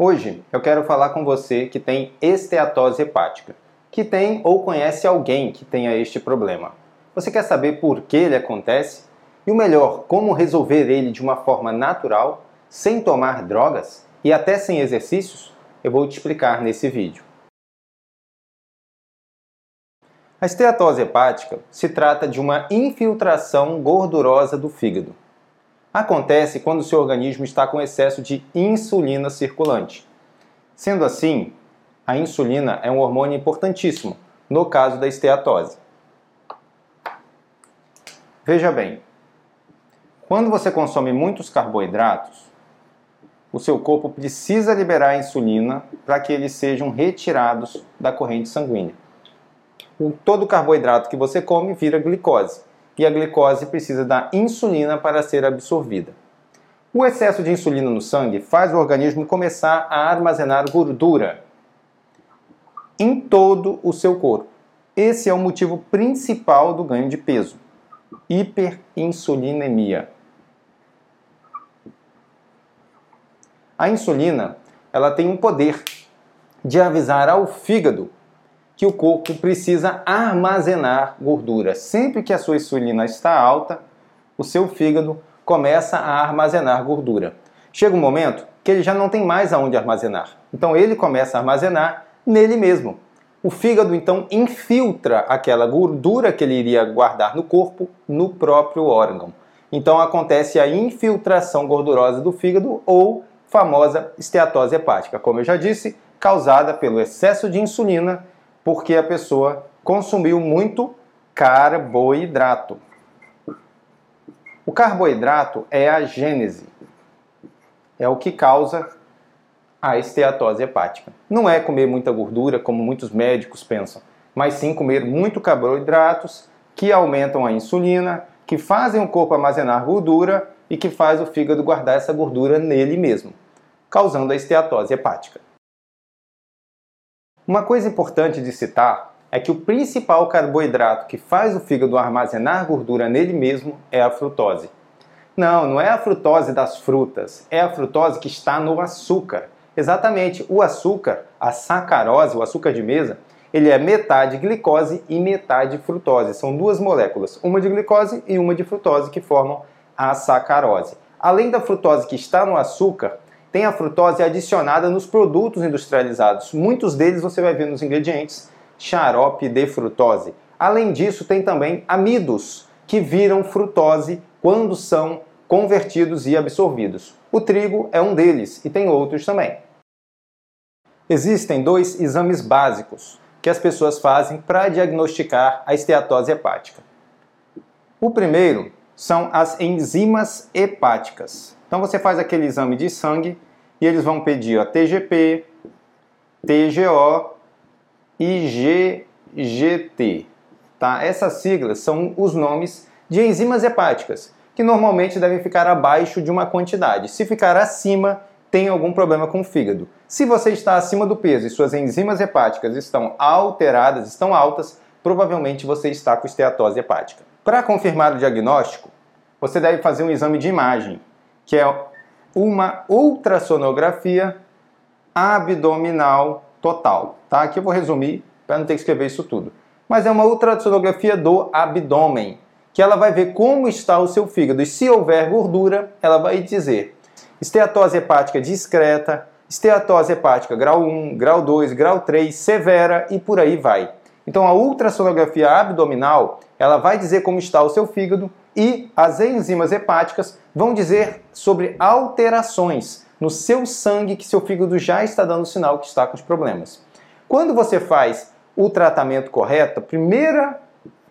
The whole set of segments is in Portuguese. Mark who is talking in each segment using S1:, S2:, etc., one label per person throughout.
S1: Hoje eu quero falar com você que tem esteatose hepática, que tem ou conhece alguém que tenha este problema. Você quer saber por que ele acontece? E o melhor, como resolver ele de uma forma natural, sem tomar drogas e até sem exercícios? Eu vou te explicar nesse vídeo. A esteatose hepática se trata de uma infiltração gordurosa do fígado. Acontece quando o seu organismo está com excesso de insulina circulante. Sendo assim, a insulina é um hormônio importantíssimo no caso da esteatose. Veja bem, quando você consome muitos carboidratos, o seu corpo precisa liberar a insulina para que eles sejam retirados da corrente sanguínea todo carboidrato que você come vira glicose. E a glicose precisa da insulina para ser absorvida. O excesso de insulina no sangue faz o organismo começar a armazenar gordura em todo o seu corpo. Esse é o motivo principal do ganho de peso: hiperinsulinemia. A insulina, ela tem um poder de avisar ao fígado que o corpo precisa armazenar gordura. Sempre que a sua insulina está alta, o seu fígado começa a armazenar gordura. Chega um momento que ele já não tem mais aonde armazenar. Então ele começa a armazenar nele mesmo. O fígado então infiltra aquela gordura que ele iria guardar no corpo no próprio órgão. Então acontece a infiltração gordurosa do fígado ou famosa esteatose hepática, como eu já disse, causada pelo excesso de insulina porque a pessoa consumiu muito carboidrato. O carboidrato é a gênese, é o que causa a esteatose hepática. Não é comer muita gordura, como muitos médicos pensam, mas sim comer muito carboidratos que aumentam a insulina, que fazem o corpo armazenar gordura e que faz o fígado guardar essa gordura nele mesmo, causando a esteatose hepática. Uma coisa importante de citar é que o principal carboidrato que faz o fígado armazenar gordura nele mesmo é a frutose. Não, não é a frutose das frutas, é a frutose que está no açúcar. Exatamente, o açúcar, a sacarose, o açúcar de mesa, ele é metade glicose e metade frutose. São duas moléculas, uma de glicose e uma de frutose que formam a sacarose. Além da frutose que está no açúcar, tem a frutose adicionada nos produtos industrializados. Muitos deles você vai ver nos ingredientes xarope de frutose. Além disso, tem também amidos, que viram frutose quando são convertidos e absorvidos. O trigo é um deles e tem outros também. Existem dois exames básicos que as pessoas fazem para diagnosticar a esteatose hepática. O primeiro são as enzimas hepáticas. Então você faz aquele exame de sangue e eles vão pedir a TGP, TGO e GGT. Tá? Essas siglas são os nomes de enzimas hepáticas, que normalmente devem ficar abaixo de uma quantidade. Se ficar acima, tem algum problema com o fígado. Se você está acima do peso e suas enzimas hepáticas estão alteradas, estão altas, provavelmente você está com esteatose hepática. Para confirmar o diagnóstico, você deve fazer um exame de imagem, que é uma ultrassonografia abdominal total. Tá? Aqui eu vou resumir para não ter que escrever isso tudo. Mas é uma ultrassonografia do abdômen, que ela vai ver como está o seu fígado. E se houver gordura, ela vai dizer esteatose hepática discreta, esteatose hepática grau 1, grau 2, grau 3, severa e por aí vai. Então a ultrassonografia abdominal, ela vai dizer como está o seu fígado e as enzimas hepáticas vão dizer sobre alterações no seu sangue que seu fígado já está dando sinal que está com os problemas. Quando você faz o tratamento correto, a primeira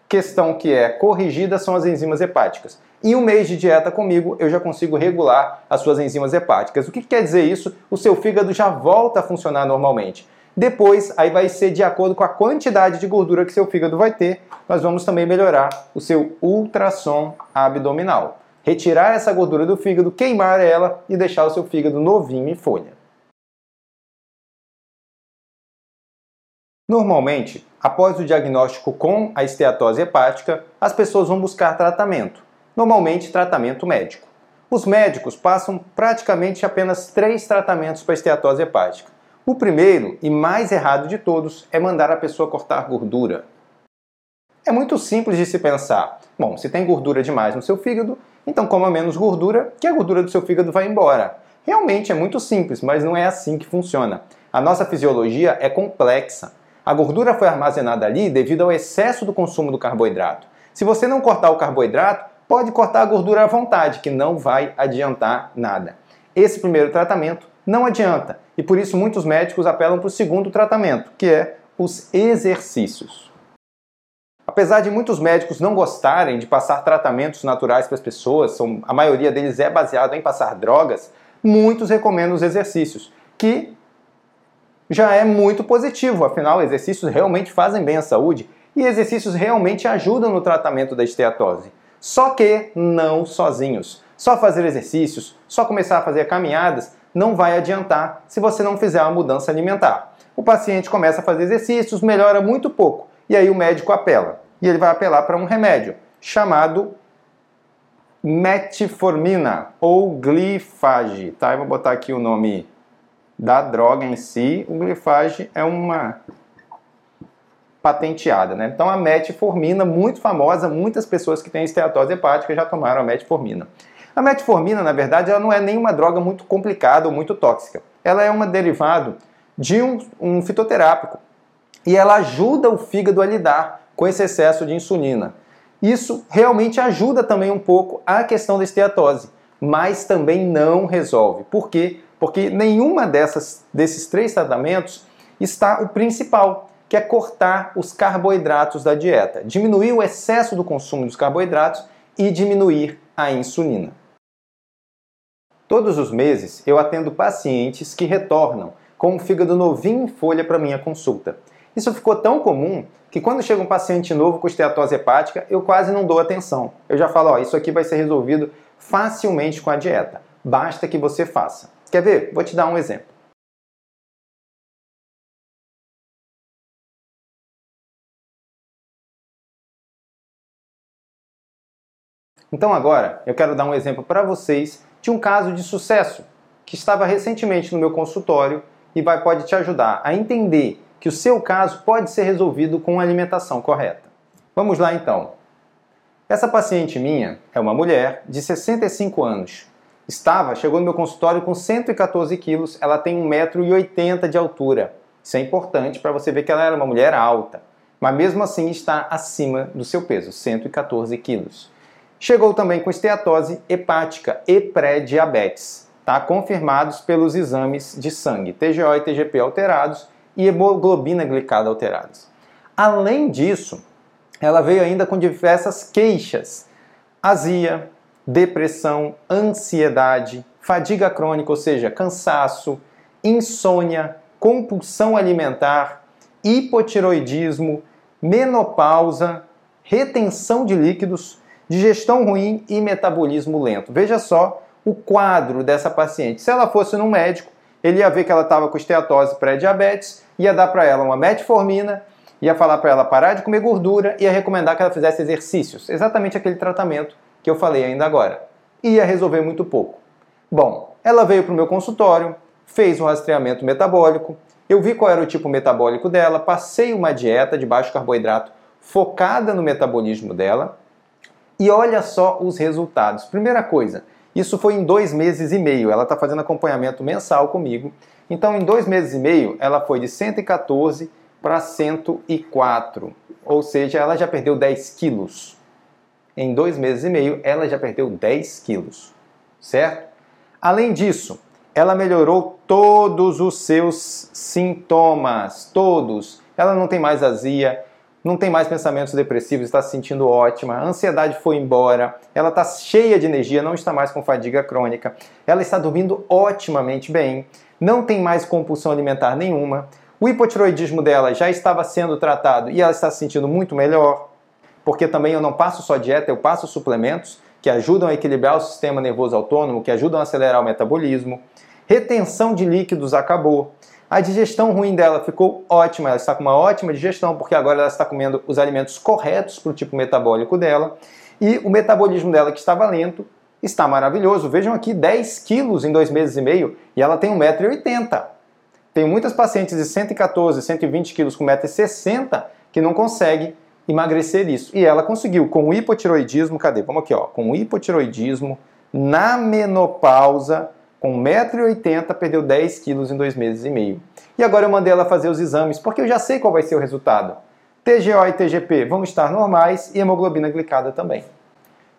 S1: questão que é corrigida são as enzimas hepáticas. Em um mês de dieta comigo, eu já consigo regular as suas enzimas hepáticas. O que quer dizer isso? O seu fígado já volta a funcionar normalmente. Depois, aí vai ser de acordo com a quantidade de gordura que seu fígado vai ter, nós vamos também melhorar o seu ultrassom abdominal. Retirar essa gordura do fígado, queimar ela e deixar o seu fígado novinho em folha. Normalmente, após o diagnóstico com a esteatose hepática, as pessoas vão buscar tratamento, normalmente tratamento médico. Os médicos passam praticamente apenas três tratamentos para esteatose hepática. O primeiro e mais errado de todos é mandar a pessoa cortar gordura. É muito simples de se pensar. Bom, se tem gordura demais no seu fígado, então coma menos gordura, que a gordura do seu fígado vai embora. Realmente é muito simples, mas não é assim que funciona. A nossa fisiologia é complexa. A gordura foi armazenada ali devido ao excesso do consumo do carboidrato. Se você não cortar o carboidrato, pode cortar a gordura à vontade, que não vai adiantar nada. Esse primeiro tratamento não adianta e por isso muitos médicos apelam para o segundo tratamento, que é os exercícios. Apesar de muitos médicos não gostarem de passar tratamentos naturais para as pessoas, são, a maioria deles é baseado em passar drogas, muitos recomendam os exercícios, que já é muito positivo, afinal, exercícios realmente fazem bem à saúde e exercícios realmente ajudam no tratamento da esteatose. Só que não sozinhos. Só fazer exercícios, só começar a fazer caminhadas não vai adiantar se você não fizer uma mudança alimentar. O paciente começa a fazer exercícios, melhora muito pouco, e aí o médico apela. E ele vai apelar para um remédio chamado metformina ou glifage, tá? Eu vou botar aqui o nome da droga em si. O glifage é uma patenteada. Né? Então a metformina, muito famosa, muitas pessoas que têm esteatose hepática já tomaram a metformina. A metformina, na verdade, ela não é nenhuma droga muito complicada ou muito tóxica. Ela é um derivado de um, um fitoterápico e ela ajuda o fígado a lidar com esse excesso de insulina. Isso realmente ajuda também um pouco a questão da esteatose, mas também não resolve. Por quê? Porque nenhuma dessas, desses três tratamentos está o principal, que é cortar os carboidratos da dieta, diminuir o excesso do consumo dos carboidratos e diminuir a insulina. Todos os meses eu atendo pacientes que retornam com um fígado novinho em folha para minha consulta. Isso ficou tão comum que quando chega um paciente novo com esteatose hepática, eu quase não dou atenção. Eu já falo, ó, isso aqui vai ser resolvido facilmente com a dieta. Basta que você faça. Quer ver? Vou te dar um exemplo. Então agora eu quero dar um exemplo para vocês de um caso de sucesso que estava recentemente no meu consultório e vai, pode te ajudar a entender que o seu caso pode ser resolvido com alimentação correta. Vamos lá então. Essa paciente minha é uma mulher de 65 anos. Estava, chegou no meu consultório com 114 quilos, ela tem 1,80m de altura. Isso é importante para você ver que ela era uma mulher alta, mas mesmo assim está acima do seu peso, 114 quilos. Chegou também com esteatose hepática e pré-diabetes, tá? confirmados pelos exames de sangue, TGO e TGP alterados e hemoglobina glicada alterados. Além disso, ela veio ainda com diversas queixas: azia, depressão, ansiedade, fadiga crônica, ou seja, cansaço, insônia, compulsão alimentar, hipotiroidismo, menopausa, retenção de líquidos digestão ruim e metabolismo lento. Veja só o quadro dessa paciente. Se ela fosse num médico, ele ia ver que ela estava com esteatose pré-diabetes, ia dar para ela uma metformina, ia falar para ela parar de comer gordura, ia recomendar que ela fizesse exercícios, exatamente aquele tratamento que eu falei ainda agora. Ia resolver muito pouco. Bom, ela veio para o meu consultório, fez um rastreamento metabólico, eu vi qual era o tipo metabólico dela, passei uma dieta de baixo carboidrato focada no metabolismo dela, e olha só os resultados. Primeira coisa, isso foi em dois meses e meio. Ela está fazendo acompanhamento mensal comigo. Então, em dois meses e meio, ela foi de 114 para 104. Ou seja, ela já perdeu 10 quilos. Em dois meses e meio, ela já perdeu 10 quilos. Certo? Além disso, ela melhorou todos os seus sintomas. Todos. Ela não tem mais azia, não tem mais pensamentos depressivos, está se sentindo ótima, a ansiedade foi embora, ela está cheia de energia, não está mais com fadiga crônica, ela está dormindo otimamente bem, não tem mais compulsão alimentar nenhuma, o hipotiroidismo dela já estava sendo tratado e ela está se sentindo muito melhor, porque também eu não passo só dieta, eu passo suplementos que ajudam a equilibrar o sistema nervoso autônomo, que ajudam a acelerar o metabolismo. Retenção de líquidos acabou. A digestão ruim dela ficou ótima, ela está com uma ótima digestão, porque agora ela está comendo os alimentos corretos para o tipo metabólico dela. E o metabolismo dela, que estava lento, Está maravilhoso. Vejam aqui, 10 quilos em dois meses e meio e ela tem 1,80m. Tem muitas pacientes de 114, 120 quilos com 1,60m que não conseguem emagrecer isso. E ela conseguiu com o hipotiroidismo, cadê? Vamos aqui, ó, com o hipotiroidismo, na menopausa, com 1,80m, perdeu 10 quilos em dois meses e meio. E agora eu mandei ela fazer os exames, porque eu já sei qual vai ser o resultado. TGO e TGP vão estar normais e hemoglobina glicada também.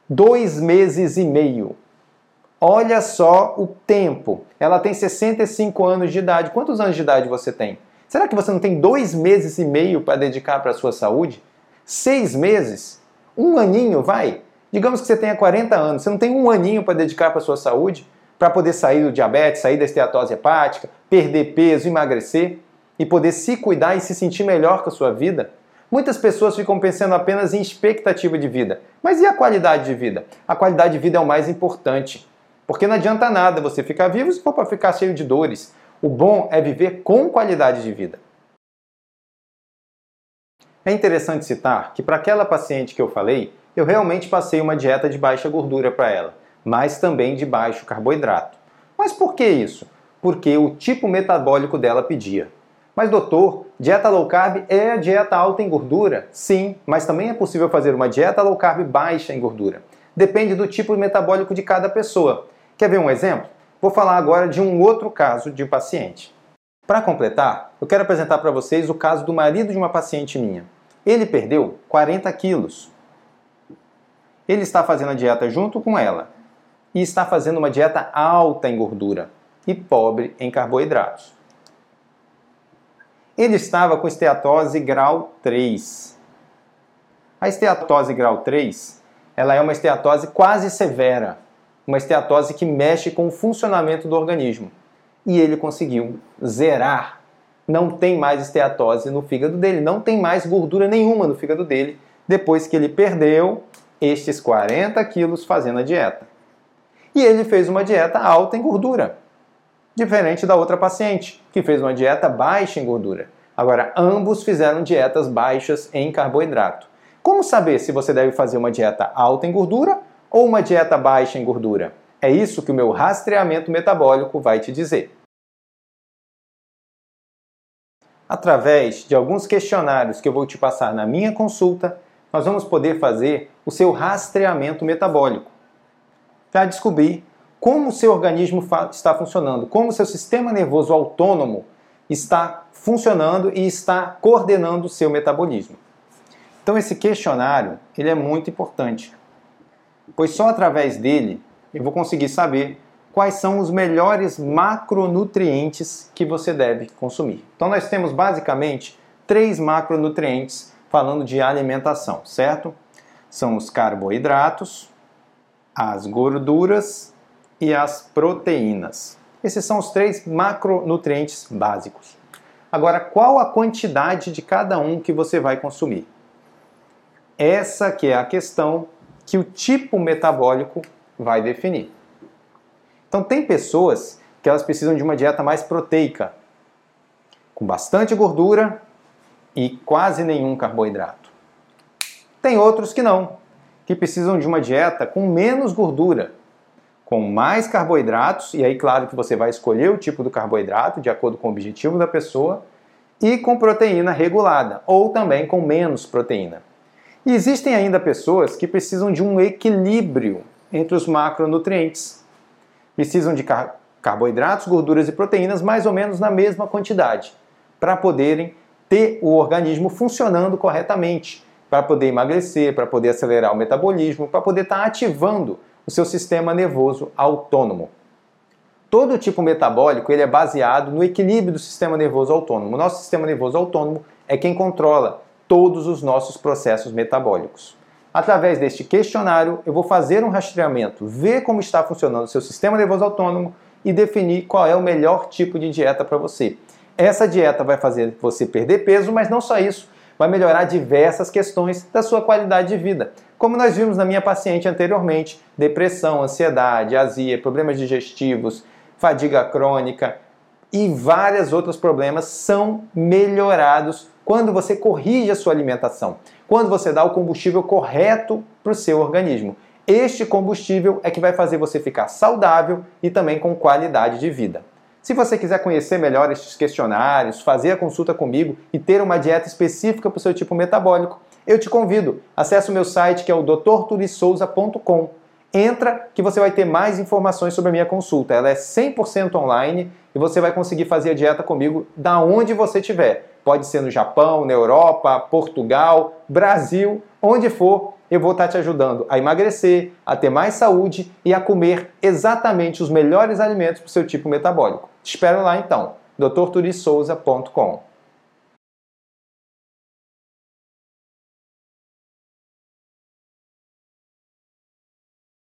S1: Dois meses e meio. Olha só o tempo. Ela tem 65 anos de idade. Quantos anos de idade você tem? Será que você não tem dois meses e meio para dedicar para a sua saúde? Seis meses? Um aninho, vai? Digamos que você tenha 40 anos, você não tem um aninho para dedicar para a sua saúde? Para poder sair do diabetes, sair da esteatose hepática, perder peso, emagrecer e poder se cuidar e se sentir melhor com a sua vida? Muitas pessoas ficam pensando apenas em expectativa de vida. Mas e a qualidade de vida? A qualidade de vida é o mais importante. Porque não adianta nada você ficar vivo se for para ficar cheio de dores. O bom é viver com qualidade de vida. É interessante citar que para aquela paciente que eu falei, eu realmente passei uma dieta de baixa gordura para ela, mas também de baixo carboidrato. Mas por que isso? Porque o tipo metabólico dela pedia. Mas doutor, dieta low carb é a dieta alta em gordura? Sim, mas também é possível fazer uma dieta low carb baixa em gordura. Depende do tipo metabólico de cada pessoa. Quer ver um exemplo? Vou falar agora de um outro caso de um paciente. Para completar, eu quero apresentar para vocês o caso do marido de uma paciente minha. Ele perdeu 40 quilos. Ele está fazendo a dieta junto com ela e está fazendo uma dieta alta em gordura e pobre em carboidratos. Ele estava com esteatose grau 3. A esteatose grau 3, ela é uma esteatose quase severa, uma esteatose que mexe com o funcionamento do organismo. E ele conseguiu zerar. Não tem mais esteatose no fígado dele, não tem mais gordura nenhuma no fígado dele, depois que ele perdeu estes 40 quilos fazendo a dieta. E ele fez uma dieta alta em gordura diferente da outra paciente, que fez uma dieta baixa em gordura. Agora, ambos fizeram dietas baixas em carboidrato. Como saber se você deve fazer uma dieta alta em gordura ou uma dieta baixa em gordura? É isso que o meu rastreamento metabólico vai te dizer. Através de alguns questionários que eu vou te passar na minha consulta, nós vamos poder fazer o seu rastreamento metabólico para descobrir como o seu organismo está funcionando, como o seu sistema nervoso autônomo está funcionando e está coordenando o seu metabolismo. Então esse questionário, ele é muito importante, pois só através dele eu vou conseguir saber quais são os melhores macronutrientes que você deve consumir. Então nós temos basicamente três macronutrientes falando de alimentação, certo? São os carboidratos, as gorduras e as proteínas. Esses são os três macronutrientes básicos. Agora, qual a quantidade de cada um que você vai consumir? Essa que é a questão que o tipo metabólico vai definir. Então, tem pessoas que elas precisam de uma dieta mais proteica, com bastante gordura e quase nenhum carboidrato. Tem outros que não, que precisam de uma dieta com menos gordura, com mais carboidratos, e aí, claro, que você vai escolher o tipo do carboidrato de acordo com o objetivo da pessoa, e com proteína regulada, ou também com menos proteína. E existem ainda pessoas que precisam de um equilíbrio entre os macronutrientes. Precisam de car carboidratos, gorduras e proteínas mais ou menos na mesma quantidade, para poderem ter o organismo funcionando corretamente, para poder emagrecer, para poder acelerar o metabolismo, para poder estar tá ativando o seu sistema nervoso autônomo. Todo tipo metabólico ele é baseado no equilíbrio do sistema nervoso autônomo. O nosso sistema nervoso autônomo é quem controla todos os nossos processos metabólicos. Através deste questionário, eu vou fazer um rastreamento, ver como está funcionando o seu sistema nervoso autônomo e definir qual é o melhor tipo de dieta para você. Essa dieta vai fazer você perder peso, mas não só isso, vai melhorar diversas questões da sua qualidade de vida. Como nós vimos na minha paciente anteriormente, depressão, ansiedade, azia, problemas digestivos, fadiga crônica e vários outros problemas são melhorados quando você corrige a sua alimentação, quando você dá o combustível correto para o seu organismo. Este combustível é que vai fazer você ficar saudável e também com qualidade de vida. Se você quiser conhecer melhor estes questionários, fazer a consulta comigo e ter uma dieta específica para o seu tipo metabólico, eu te convido. Acesse o meu site que é o drturissouza.com. Entra que você vai ter mais informações sobre a minha consulta. Ela é 100% online e você vai conseguir fazer a dieta comigo da onde você estiver. Pode ser no Japão, na Europa, Portugal, Brasil, onde for, eu vou estar te ajudando a emagrecer, a ter mais saúde e a comer exatamente os melhores alimentos para o seu tipo metabólico. Te espero lá então, drturissouza.com.